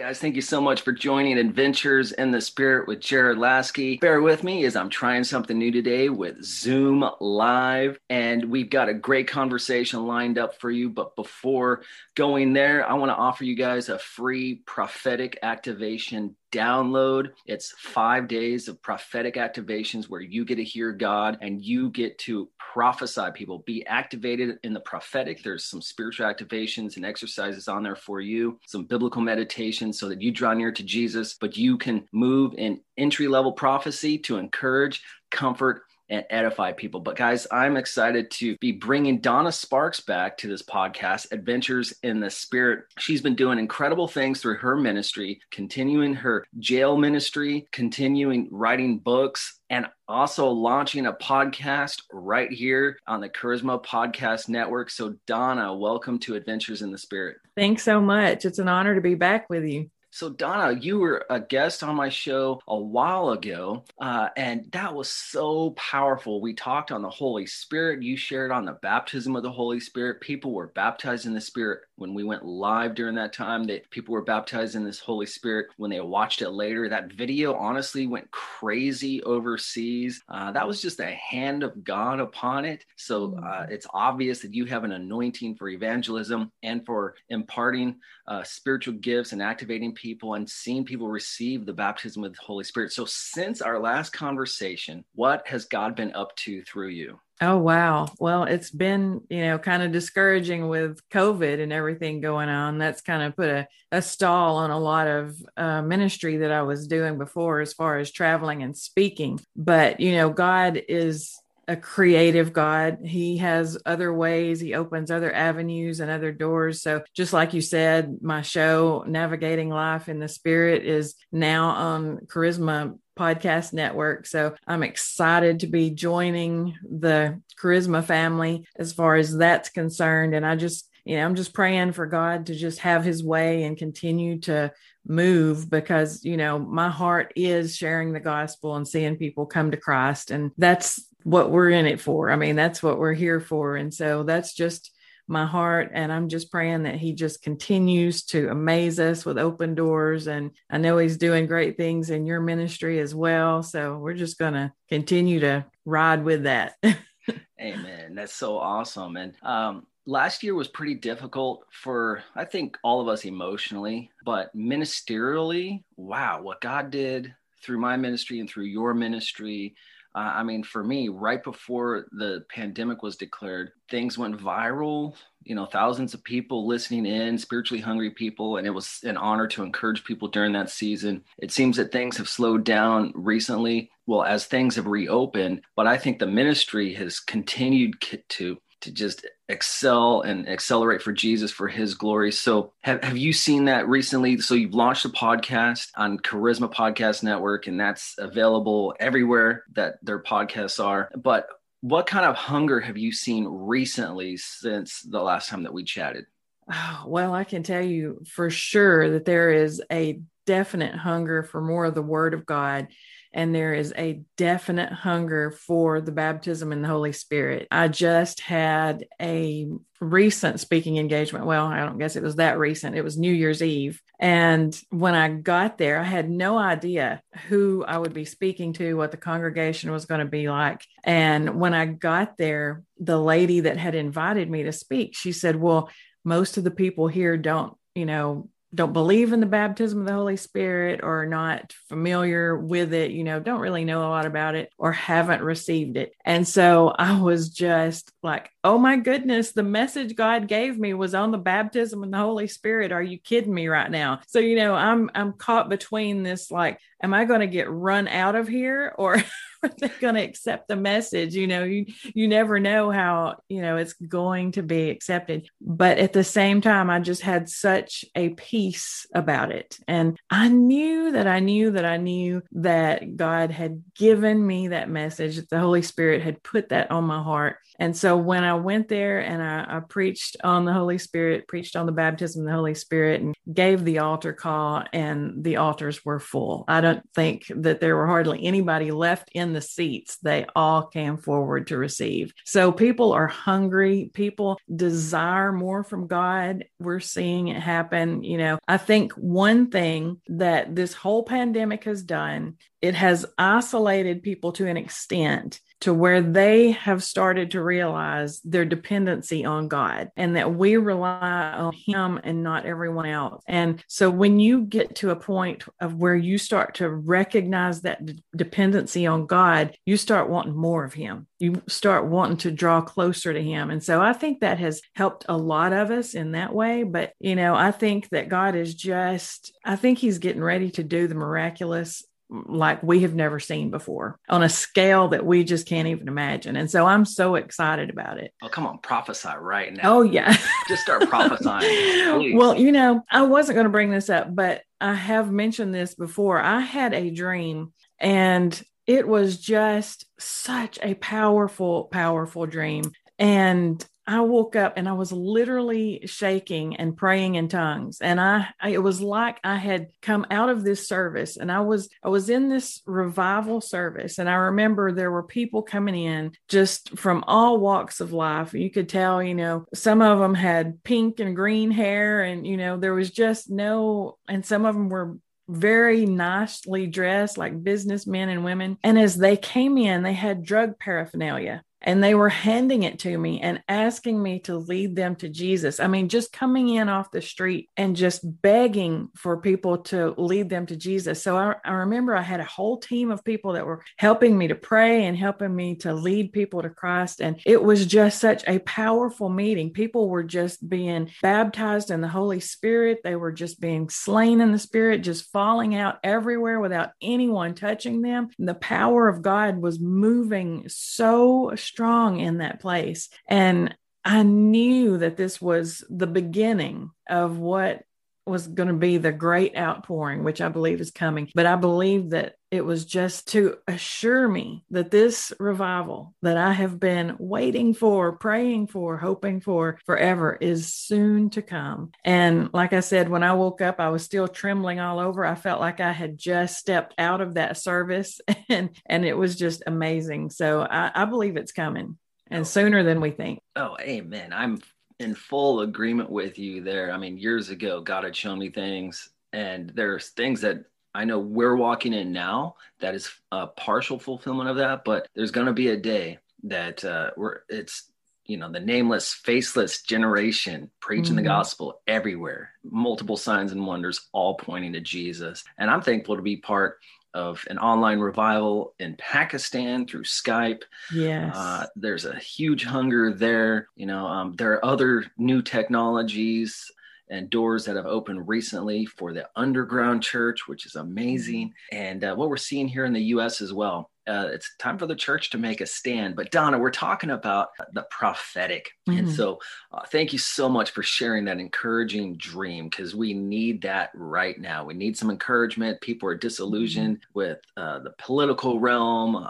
guys. Thank you so much for joining Adventures in the Spirit with Jared Laskey. Bear with me as I'm trying something new today with Zoom Live, and we've got a great conversation lined up for you. But before going there, I want to offer you guys a free prophetic activation download. It's five days of prophetic activations where you get to hear God and you get to prophesy people, be activated in the prophetic. There's some spiritual activations and exercises on there for you, some biblical meditations so that you draw near to Jesus, but you can move in entry level prophecy to encourage, comfort, and edify people. But guys, I'm excited to be bringing Donna Sparks back to this podcast, Adventures in the Spirit. She's been doing incredible things through her ministry, continuing her jail ministry, continuing writing books, and also launching a podcast right here on the Charisma Podcast Network. So, Donna, welcome to Adventures in the Spirit. Thanks so much. It's an honor to be back with you. So, Donna, you were a guest on my show a while ago, uh, and that was so powerful. We talked on the Holy Spirit. You shared on the baptism of the Holy Spirit. People were baptized in the Spirit when we went live during that time. That people were baptized in this Holy Spirit when they watched it later. That video honestly went crazy overseas. Uh, that was just a hand of God upon it. So uh, mm. it's obvious that you have an anointing for evangelism and for imparting uh, spiritual gifts and activating people and seeing people receive the baptism of the Holy Spirit. So, since our last conversation, what has God been up to through you? Oh, wow. Well, it's been, you know, kind of discouraging with COVID and everything going on. That's kind of put a, a stall on a lot of uh, ministry that I was doing before as far as traveling and speaking. But, you know, God is a creative God. He has other ways, he opens other avenues and other doors. So, just like you said, my show, Navigating Life in the Spirit, is now on Charisma Podcast Network. So, I'm excited to be joining the Charisma family as far as that's concerned. And I just you know, I'm just praying for God to just have his way and continue to move because, you know, my heart is sharing the gospel and seeing people come to Christ. And that's what we're in it for. I mean, that's what we're here for. And so that's just my heart. And I'm just praying that he just continues to amaze us with open doors. And I know he's doing great things in your ministry as well. So we're just going to continue to ride with that. Amen. That's so awesome. And um, last year was pretty difficult for, I think, all of us emotionally, but ministerially, wow, what God did through my ministry and through your ministry uh, I mean, for me, right before the pandemic was declared, things went viral. You know, thousands of people listening in, spiritually hungry people, and it was an honor to encourage people during that season. It seems that things have slowed down recently. Well, as things have reopened, but I think the ministry has continued to to just excel and accelerate for Jesus for his glory. So have, have you seen that recently? So you've launched a podcast on Charisma Podcast Network and that's available everywhere that their podcasts are. But what kind of hunger have you seen recently since the last time that we chatted? Well, I can tell you for sure that there is a definite hunger for more of the Word of God and there is a definite hunger for the baptism in the Holy Spirit. I just had a recent speaking engagement. Well, I don't guess it was that recent. It was New Year's Eve. And when I got there, I had no idea who I would be speaking to, what the congregation was going to be like. And when I got there, the lady that had invited me to speak, she said, Well, most of the people here don't, you know, don't believe in the baptism of the Holy Spirit or not familiar with it, you know, don't really know a lot about it or haven't received it. And so I was just like, oh my goodness, the message God gave me was on the baptism of the Holy Spirit. Are you kidding me right now? So, you know, I'm I'm caught between this like, am I going to get run out of here or are they going to accept the message? You know you you never know how you know it's going to be accepted. But at the same time i just had such a peace about it. And i knew that i knew that i knew that god had given me that message that the holy spirit had put that on my heart. And so when I went there and I, I, preached on the Holy Spirit, preached on the baptism of the Holy Spirit, and gave the altar call, and the altars were full. I don't think that there were hardly anybody left in the seats. They all came forward to receive. So people are hungry. People desire more from God. We're seeing it happen. You know, I think one thing that this whole pandemic has done, it has isolated people to an extent to where they have started to realize their dependency on God and that we rely on Him and not everyone else. And so when you get to a point of where you start to recognize that d- dependency on God, you start wanting more of Him. You start wanting to draw closer to Him. And so I think that has helped a lot of us in that way. But, you know, I think that God is just, I think He's getting ready to do the miraculous like we have never seen before on a scale that we just can't even imagine. And so I'm so excited about it. Oh, come on, prophesy right now. Oh, yeah. just start prophesying. well, you know, I wasn't going to bring this up, but I have mentioned this before. I had a dream and it was just such a powerful, powerful dream. And I woke up and I was literally shaking and praying in tongues. And I, I, it was like I had come out of this service and I was I was in this revival service and I remember there were people coming in just from all walks of life. You could tell, you know, some of them had pink and green hair and you know, there was just no and some of them were very nicely dressed like businessmen and women. And as they came in, they had drug paraphernalia and they were handing it to me and asking me to lead them to Jesus. I mean, just coming in off the street and just begging for people to lead them to Jesus. So I, I, remember I had a whole team of people that were helping me to pray and helping me to lead people to Christ. And it was just such a powerful meeting. People were just being baptized in the Holy Spirit, they were just being slain in the Spirit, just falling out everywhere without anyone touching them. And the power of God was moving so strong in that place. And I knew that this was the beginning of what was going to be the great outpouring, which I believe is coming. But I believe that it was just to assure me that this revival that I have been waiting for, praying for, hoping for forever is soon to come. And like I said, when I woke up, I was still trembling all over. I felt like I had just stepped out of that service and, and it was just amazing. So I, I believe it's coming and oh. sooner than we think. Oh, amen. I'm in full agreement with you there. I mean, years ago, God had shown me things, and there's things that I know we're walking in now that is a partial fulfillment of that, but there's going to be a day that uh, we're it's you know the nameless, faceless generation preaching mm-hmm. the gospel everywhere, multiple signs and wonders, all pointing to Jesus. And I'm thankful to be part of an online revival in Pakistan through Skype. Yes. Uh, there's a huge hunger there. You know, um, there are other new technologies and doors that have opened recently for the underground church, which is amazing. And uh, what we're seeing here in the US as well. Uh, it's time for the church to make a stand. But Donna, we're talking about the prophetic. Mm-hmm. And so uh, thank you so much for sharing that encouraging dream because we need that right now. We need some encouragement. People are disillusioned mm-hmm. with uh, the political realm.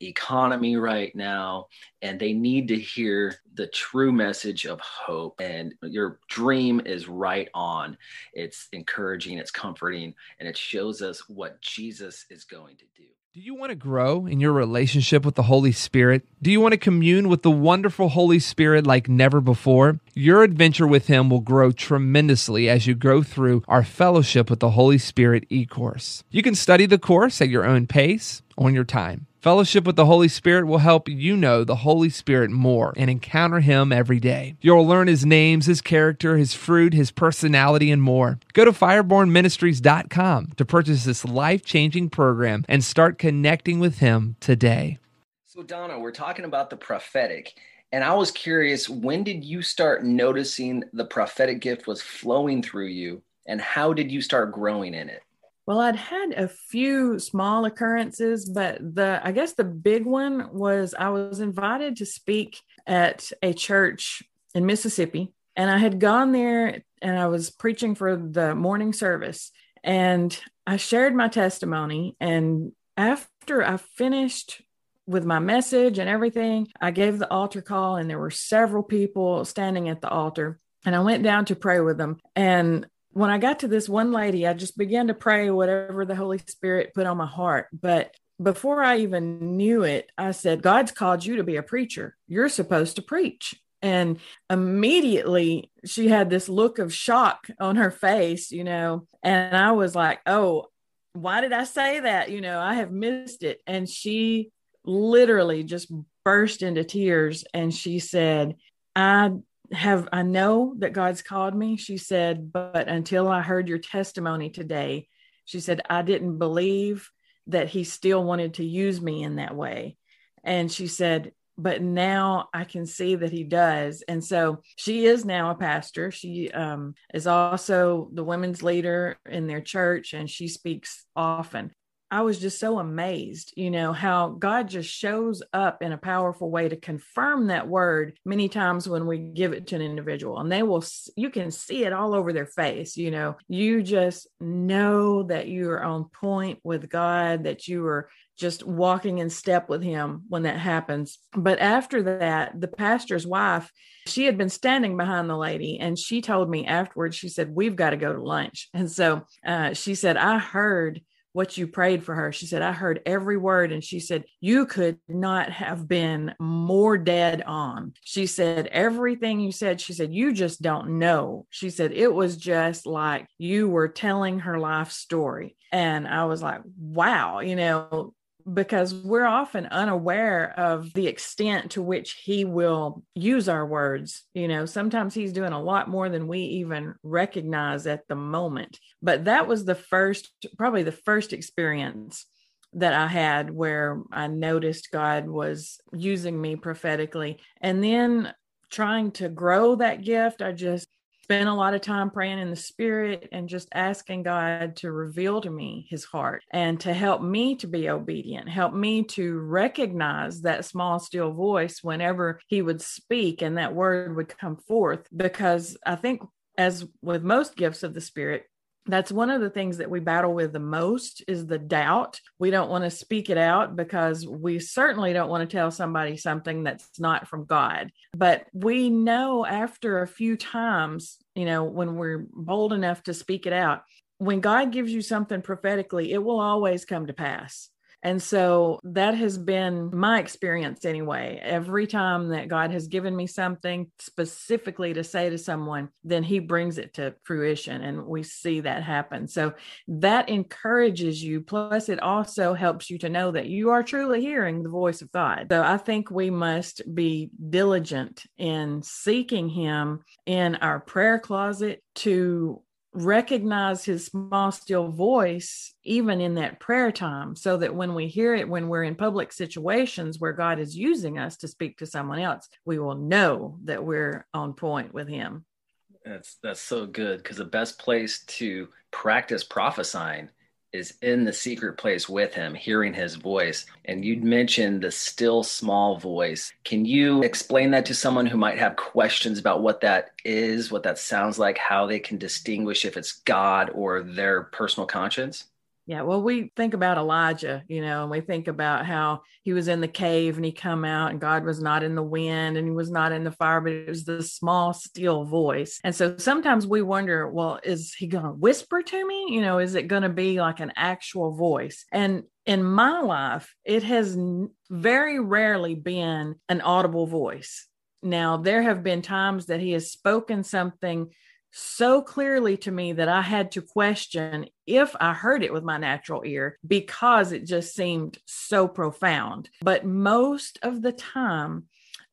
Economy right now and they need to hear the true message of hope and your dream is right on it's encouraging it's comforting and it shows us what jesus is going to do do you want to grow in your relationship with the Holy Spirit? Do you want to commune with the wonderful Holy Spirit like never before? Your adventure with Him will grow tremendously as you go through our Fellowship with the Holy Spirit e course. You can study the course at your own pace on your time. Fellowship with the Holy Spirit will help you know the Holy Spirit more and encounter Him every day. You'll learn His names, His character, His fruit, His personality, and more. Go to firebornministries.com to purchase this life changing program and start connecting with Him today. So, Donna, we're talking about the prophetic. And I was curious, when did you start noticing the prophetic gift was flowing through you? And how did you start growing in it? Well, I'd had a few small occurrences, but the I guess the big one was I was invited to speak at a church in Mississippi, and I had gone there and I was preaching for the morning service, and I shared my testimony. And after I finished with my message and everything, I gave the altar call, and there were several people standing at the altar. And I went down to pray with them. And when I got to this one lady, I just began to pray whatever the Holy Spirit put on my heart. But before I even knew it, I said, God's called you to be a preacher. You're supposed to preach. And immediately she had this look of shock on her face, you know, and I was like, oh, why did I say that? You know, I have missed it. And she literally just burst into tears and she said, I have I know that God's called me. She said, but until I heard your testimony today, she said, I didn't believe that he still wanted to use me in that way. And she said, but now I can see that he does. And so she is now a pastor. She um, is also the women's leader in their church, and she speaks often. I was just so amazed, you know, how God just shows up in a powerful way to confirm that word many times when we give it to an individual. And they will, you can see it all over their face, you know, you just know that you are on point with God, that you are just walking in step with Him when that happens. But after that, the pastor's wife, she had been standing behind the lady and she told me afterwards, she said, We've got to go to lunch. And so uh, she said, I heard what you prayed for her. She said, I heard every word. And she said, You could not have been more dead on. She said, Everything you said, she said, You just don't know. She said, It was just like you were telling her life story. And I was like, Wow, you know, because we're often unaware of the extent to which he will use our words. You know, sometimes he's doing a lot more than we even recognize at the moment. But that was the first, probably the first experience that I had where I noticed God was using me prophetically. And then trying to grow that gift, I just spent a lot of time praying in the spirit and just asking God to reveal to me his heart and to help me to be obedient, help me to recognize that small, still voice whenever he would speak and that word would come forth. Because I think, as with most gifts of the spirit, that's one of the things that we battle with the most is the doubt. We don't want to speak it out because we certainly don't want to tell somebody something that's not from god. But we know after a few times you know when we're bold enough to speak it out when god gives you something prophetically it will always come to pass and so that has been my experience anyway. Every time that God has given me something specifically to say to someone, then he brings it to fruition and we see that happen. So that encourages you. Plus, it also helps you to know that you are truly hearing the voice of God. So I think we must be diligent in seeking him in our prayer closet to recognize his small still voice even in that prayer time so that when we hear it when we're in public situations where god is using us to speak to someone else we will know that we're on point with him. That's that's so good because the best place to practice prophesying is in the secret place with him, hearing his voice. And you'd mentioned the still small voice. Can you explain that to someone who might have questions about what that is, what that sounds like, how they can distinguish if it's God or their personal conscience? Yeah, well, we think about Elijah, you know, and we think about how he was in the cave and he come out and God was not in the wind and he was not in the fire, but it was the small still voice. And so sometimes we wonder, well, is he going to whisper to me? You know, is it going to be like an actual voice? And in my life, it has very rarely been an audible voice. Now, there have been times that he has spoken something so clearly to me that I had to question if I heard it with my natural ear because it just seemed so profound. But most of the time,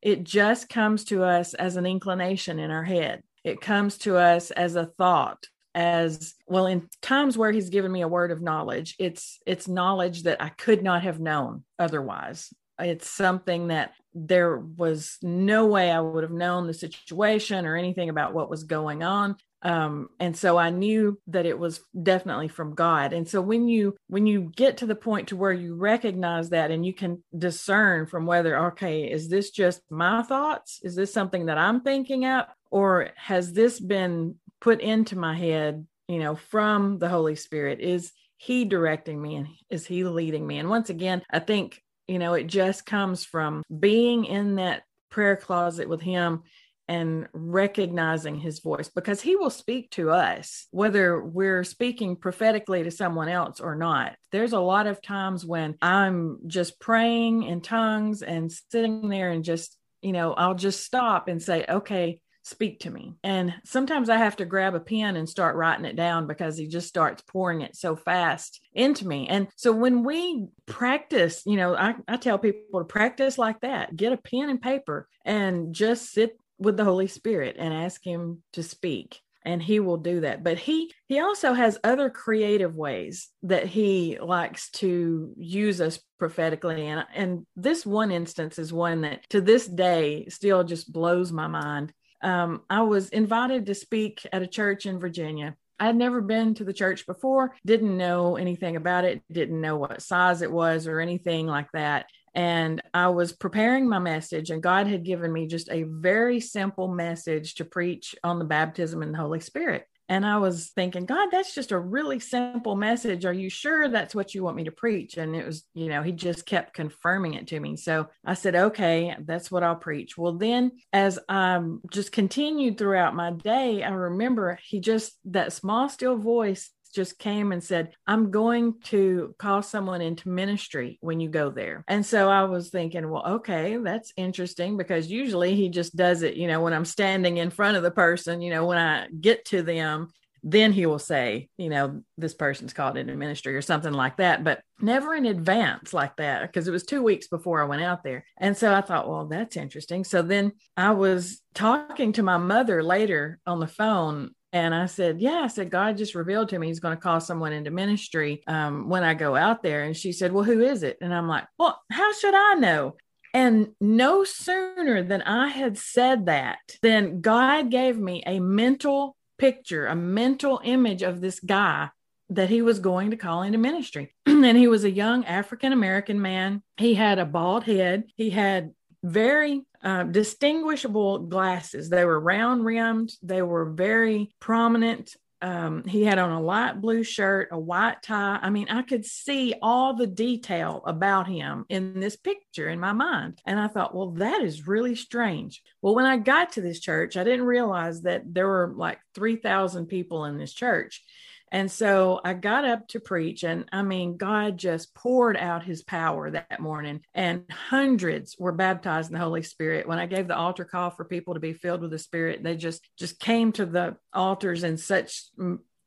it just comes to us as an inclination in our head. It comes to us as a thought as well in times where he's given me a word of knowledge it's it's knowledge that i could not have known otherwise it's something that there was no way I would have known the situation or anything about what was going on. Um, and so I knew that it was definitely from God. And so when you when you get to the point to where you recognize that and you can discern from whether okay, is this just my thoughts? Is this something that I'm thinking up, or has this been put into my head, you know, from the Holy Spirit? Is he directing me and is he leading me? And once again, I think you know, it just comes from being in that prayer closet with Him and recognizing his voice because he will speak to us whether we're speaking prophetically to someone else or not. There's a lot of times when I'm just praying in tongues and sitting there and just, you know, I'll just stop and say, okay, speak to me. And sometimes I have to grab a pen and start writing it down because he just starts pouring it so fast into me. And so when we practice, you know, I, I tell people to practice like that get a pen and paper and just sit with the Holy Spirit and ask him to speak and he will do that but he he also has other creative ways that he likes to use us prophetically and and this one instance is one that to this day still just blows my mind um, I was invited to speak at a church in Virginia. I had never been to the church before, didn't know anything about it, didn't know what size it was or anything like that. And I was preparing my message, and God had given me just a very simple message to preach on the baptism in the Holy Spirit. And I was thinking, God, that's just a really simple message. Are you sure that's what you want me to preach? And it was, you know, he just kept confirming it to me. So I said, okay, that's what I'll preach. Well, then as I just continued throughout my day, I remember he just, that small, still voice just came and said, I'm going to call someone into ministry when you go there. And so I was thinking, well, okay, that's interesting because usually he just does it, you know, when I'm standing in front of the person, you know, when I get to them, then he will say, you know, this person's called into ministry or something like that, but never in advance like that because it was two weeks before I went out there. And so I thought, well, that's interesting. So then I was talking to my mother later on the phone and I said, Yeah, I said, God just revealed to me he's going to call someone into ministry um, when I go out there. And she said, Well, who is it? And I'm like, Well, how should I know? And no sooner than I had said that, then God gave me a mental picture, a mental image of this guy that he was going to call into ministry. and he was a young African American man. He had a bald head, he had very uh, distinguishable glasses. They were round rimmed, they were very prominent. Um, he had on a light blue shirt, a white tie. I mean, I could see all the detail about him in this picture in my mind. And I thought, well, that is really strange. Well, when I got to this church, I didn't realize that there were like 3,000 people in this church. And so I got up to preach, and I mean, God just poured out his power that morning, and hundreds were baptized in the Holy Spirit. When I gave the altar call for people to be filled with the Spirit, they just just came to the altars in such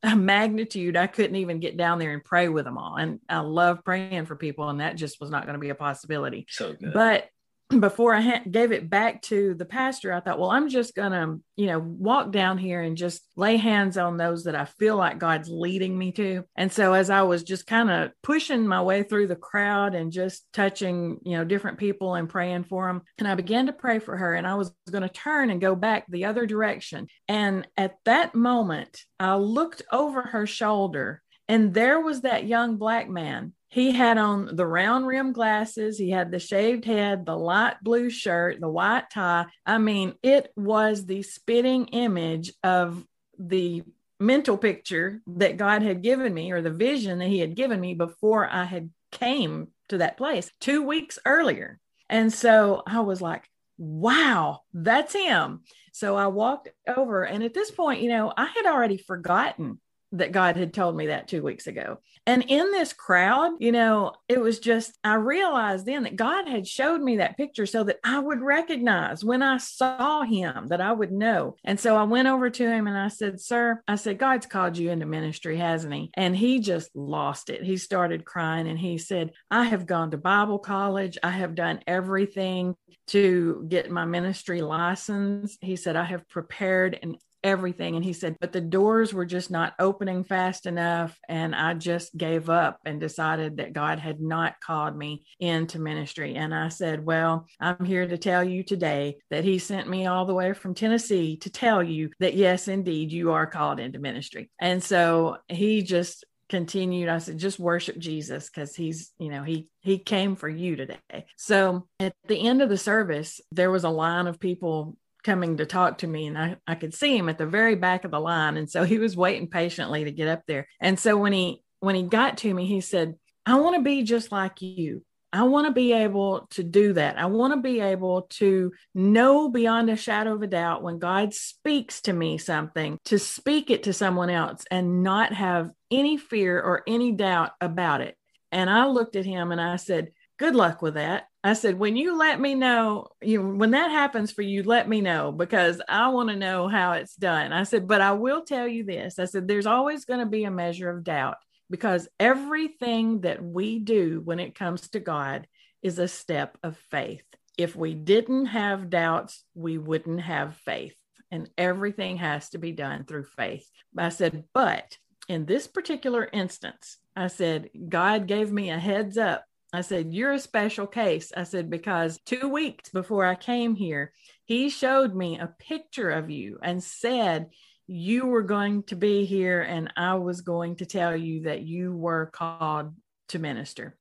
a magnitude I couldn't even get down there and pray with them all. And I love praying for people, and that just was not going to be a possibility. So good. But before I ha- gave it back to the pastor, I thought, well, I'm just going to, you know, walk down here and just lay hands on those that I feel like God's leading me to. And so as I was just kind of pushing my way through the crowd and just touching, you know, different people and praying for them, and I began to pray for her and I was going to turn and go back the other direction. And at that moment, I looked over her shoulder and there was that young black man he had on the round rim glasses, he had the shaved head, the light blue shirt, the white tie. I mean, it was the spitting image of the mental picture that God had given me or the vision that he had given me before I had came to that place 2 weeks earlier. And so I was like, wow, that's him. So I walked over and at this point, you know, I had already forgotten that God had told me that two weeks ago. And in this crowd, you know, it was just, I realized then that God had showed me that picture so that I would recognize when I saw him, that I would know. And so I went over to him and I said, Sir, I said, God's called you into ministry, hasn't he? And he just lost it. He started crying and he said, I have gone to Bible college. I have done everything to get my ministry license. He said, I have prepared and everything. And he said, but the doors were just not opening fast enough. And I just gave up and decided that God had not called me into ministry. And I said, well, I'm here to tell you today that he sent me all the way from Tennessee to tell you that, yes, indeed, you are called into ministry. And so he just continued i said just worship jesus because he's you know he he came for you today so at the end of the service there was a line of people coming to talk to me and I, I could see him at the very back of the line and so he was waiting patiently to get up there. And so when he when he got to me he said i want to be just like you. I want to be able to do that. I want to be able to know beyond a shadow of a doubt when god speaks to me something to speak it to someone else and not have any fear or any doubt about it. And i looked at him and i said good luck with that. I said, when you let me know, you when that happens for you, let me know because I want to know how it's done. I said, but I will tell you this. I said, there's always going to be a measure of doubt because everything that we do when it comes to God is a step of faith. If we didn't have doubts, we wouldn't have faith. And everything has to be done through faith. I said, but in this particular instance, I said, God gave me a heads up I said, You're a special case. I said, Because two weeks before I came here, he showed me a picture of you and said, You were going to be here, and I was going to tell you that you were called to minister.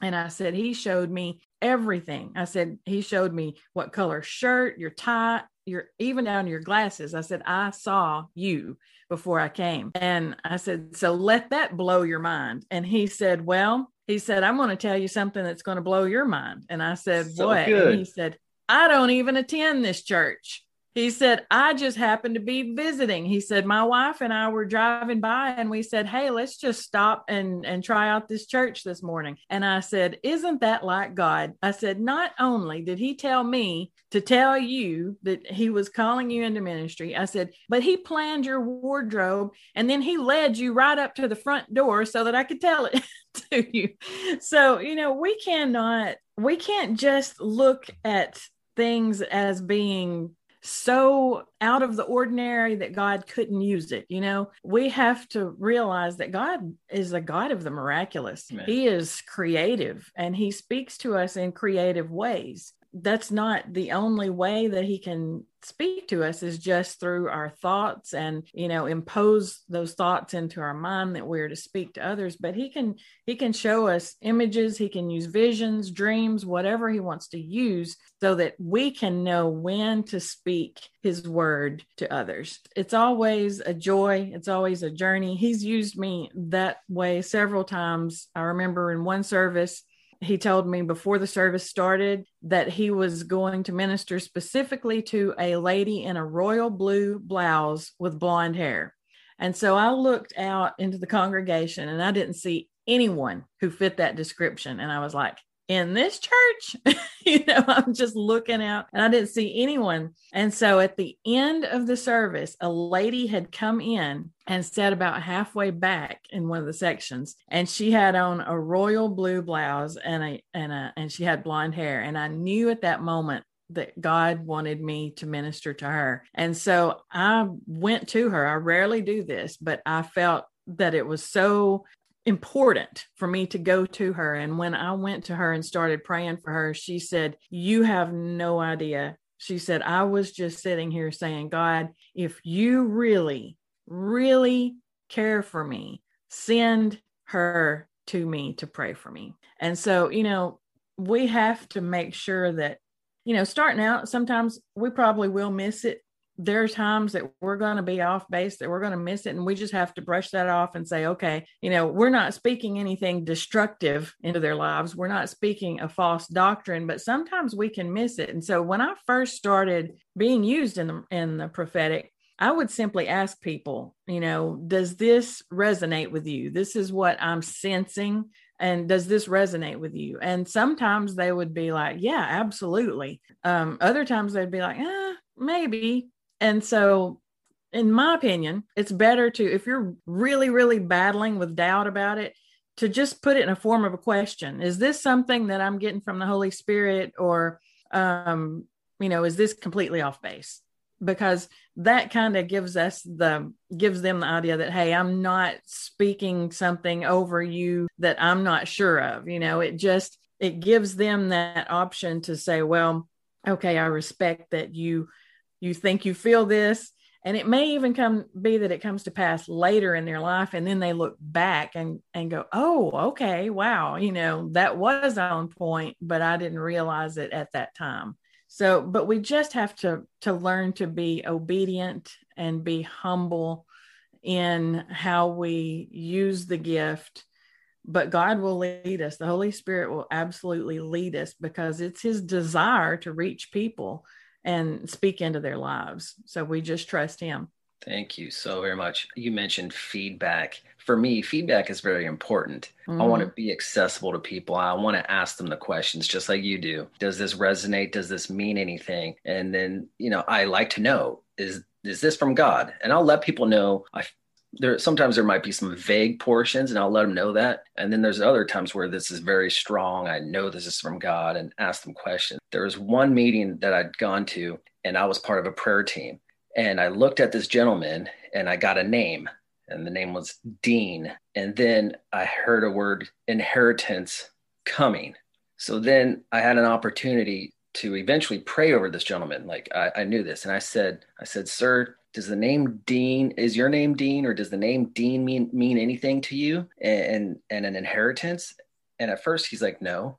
And I said, He showed me everything. I said, He showed me what color shirt, your tie, your even down your glasses. I said, I saw you before I came. And I said, So let that blow your mind. And he said, Well, he said, I'm going to tell you something that's going to blow your mind. And I said, so What? He said, I don't even attend this church. He said, I just happened to be visiting. He said, My wife and I were driving by and we said, Hey, let's just stop and, and try out this church this morning. And I said, Isn't that like God? I said, Not only did he tell me to tell you that he was calling you into ministry, I said, But he planned your wardrobe and then he led you right up to the front door so that I could tell it to you. So, you know, we cannot, we can't just look at things as being so out of the ordinary that God couldn't use it. You know, we have to realize that God is a God of the miraculous. Amen. He is creative and he speaks to us in creative ways that's not the only way that he can speak to us is just through our thoughts and you know impose those thoughts into our mind that we're to speak to others. But he can he can show us images he can use visions dreams whatever he wants to use so that we can know when to speak his word to others. It's always a joy it's always a journey. He's used me that way several times. I remember in one service he told me before the service started that he was going to minister specifically to a lady in a royal blue blouse with blonde hair. And so I looked out into the congregation and I didn't see anyone who fit that description. And I was like, in this church? you know, I'm just looking out and I didn't see anyone. And so at the end of the service, a lady had come in and sat about halfway back in one of the sections and she had on a royal blue blouse and a and a and she had blonde hair and I knew at that moment that God wanted me to minister to her. And so I went to her. I rarely do this, but I felt that it was so important for me to go to her. And when I went to her and started praying for her, she said, You have no idea. She said, I was just sitting here saying, God, if you really, really care for me, send her to me to pray for me. And so, you know, we have to make sure that, you know, starting out, sometimes we probably will miss it there are times that we're going to be off base, that we're going to miss it. And we just have to brush that off and say, okay, you know, we're not speaking anything destructive into their lives. We're not speaking a false doctrine, but sometimes we can miss it. And so when I first started being used in the, in the prophetic, I would simply ask people, you know, does this resonate with you? This is what I'm sensing. And does this resonate with you? And sometimes they would be like, yeah, absolutely. Um, other times they'd be like, eh, maybe. And so, in my opinion, it's better to, if you're really, really battling with doubt about it, to just put it in a form of a question. Is this something that I'm getting from the Holy Spirit or, um, you know, is this completely off base? Because that kind of gives us the gives them the idea that hey i'm not speaking something over you that i'm not sure of you know it just it gives them that option to say well okay i respect that you you think you feel this. And it may even come be that it comes to pass later in their life and then they look back and and go oh okay wow you know that was on point but i didn't realize it at that time. So but we just have to to learn to be obedient and be humble in how we use the gift. But god will lead us. The holy spirit will absolutely lead us because it's his desire to reach people and speak into their lives. So we just trust him. Thank you so very much. You mentioned feedback. For me, feedback is very important. Mm-hmm. I want to be accessible to people. I want to ask them the questions just like you do. Does this resonate? Does this mean anything? And then, you know, I like to know is is this from God? And I'll let people know I there sometimes there might be some vague portions and I'll let them know that. And then there's other times where this is very strong. I know this is from God and ask them questions. There was one meeting that I'd gone to and I was part of a prayer team. And I looked at this gentleman and I got a name and the name was Dean. And then I heard a word inheritance coming. So then I had an opportunity to eventually pray over this gentleman. Like I, I knew this. And I said, I said, sir, does the name Dean is your name Dean or does the name Dean mean mean anything to you and and an inheritance? And at first he's like, no.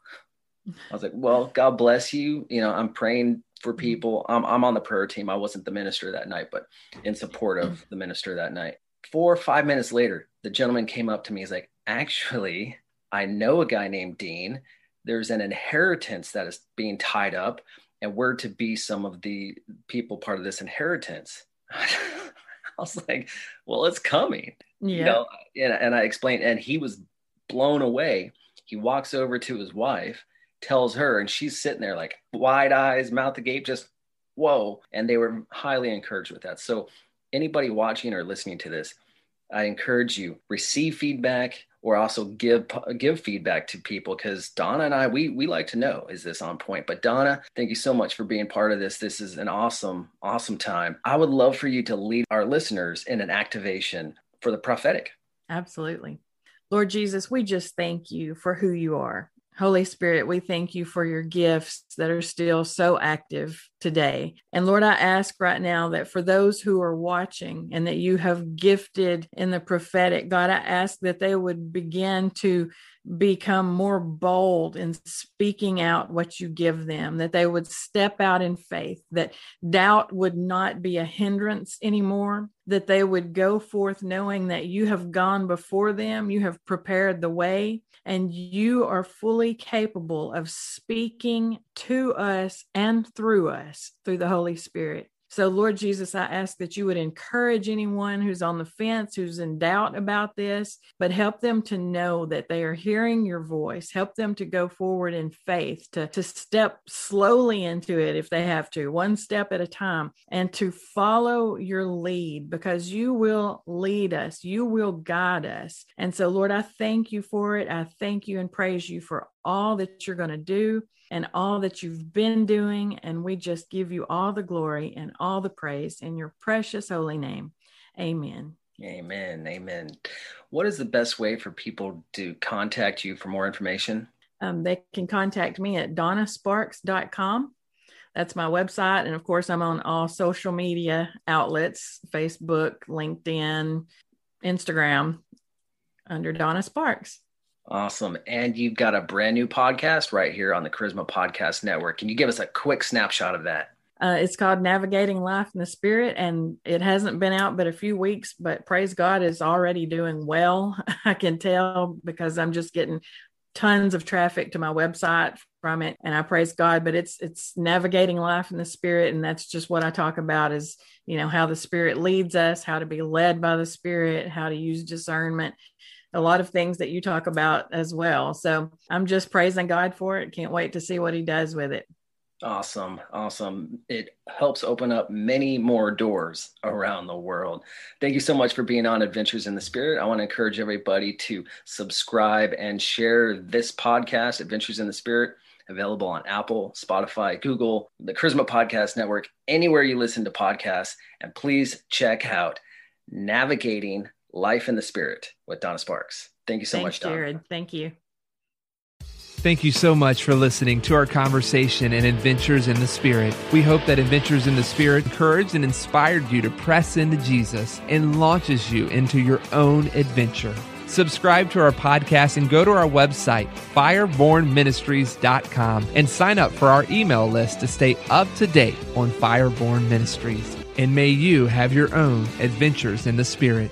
I was like, well, God bless you. You know, I'm praying for mm-hmm. people. I'm I'm on the prayer team. I wasn't the minister that night, but in support of mm-hmm. the minister that night. Four or five minutes later, the gentleman came up to me. He's like, actually, I know a guy named Dean. There's an inheritance that is being tied up, and we're to be some of the people part of this inheritance. I was like, well, it's coming. Yeah. You know, and, and I explained, and he was blown away. He walks over to his wife, tells her, and she's sitting there like wide eyes, mouth agape, just whoa. And they were highly encouraged with that. So, anybody watching or listening to this, I encourage you receive feedback, or also give give feedback to people because Donna and I we we like to know is this on point. But Donna, thank you so much for being part of this. This is an awesome awesome time. I would love for you to lead our listeners in an activation for the prophetic. Absolutely. Lord Jesus, we just thank you for who you are. Holy Spirit, we thank you for your gifts that are still so active today. And Lord, I ask right now that for those who are watching and that you have gifted in the prophetic, God, I ask that they would begin to become more bold in speaking out what you give them, that they would step out in faith, that doubt would not be a hindrance anymore, that they would go forth knowing that you have gone before them, you have prepared the way, and you are fully capable of speaking to us and through us through the Holy Spirit. So, Lord Jesus, I ask that you would encourage anyone who's on the fence, who's in doubt about this, but help them to know that they are hearing your voice. Help them to go forward in faith, to, to step slowly into it if they have to, one step at a time, and to follow your lead because you will lead us, you will guide us. And so, Lord, I thank you for it. I thank you and praise you for all that you're going to do and all that you've been doing. And we just give you all the glory and all the praise in your precious holy name. Amen. Amen. Amen. What is the best way for people to contact you for more information? Um, they can contact me at donnasparks.com. That's my website. And of course, I'm on all social media outlets Facebook, LinkedIn, Instagram under Donna Sparks. Awesome. And you've got a brand new podcast right here on the Charisma Podcast Network. Can you give us a quick snapshot of that? Uh, it's called Navigating Life in the Spirit, and it hasn't been out but a few weeks. But praise God, it's already doing well. I can tell because I'm just getting tons of traffic to my website from it and i praise god but it's it's navigating life in the spirit and that's just what i talk about is you know how the spirit leads us how to be led by the spirit how to use discernment a lot of things that you talk about as well so i'm just praising god for it can't wait to see what he does with it Awesome. Awesome. It helps open up many more doors around the world. Thank you so much for being on Adventures in the Spirit. I want to encourage everybody to subscribe and share this podcast, Adventures in the Spirit, available on Apple, Spotify, Google, the Charisma Podcast Network, anywhere you listen to podcasts. And please check out Navigating Life in the Spirit with Donna Sparks. Thank you so Thanks, much, Donna. Jared. Thank you. Thank you so much for listening to our conversation and Adventures in the Spirit. We hope that Adventures in the Spirit encouraged and inspired you to press into Jesus and launches you into your own adventure. Subscribe to our podcast and go to our website, firebornministries.com, and sign up for our email list to stay up to date on Fireborn Ministries. And may you have your own adventures in the Spirit.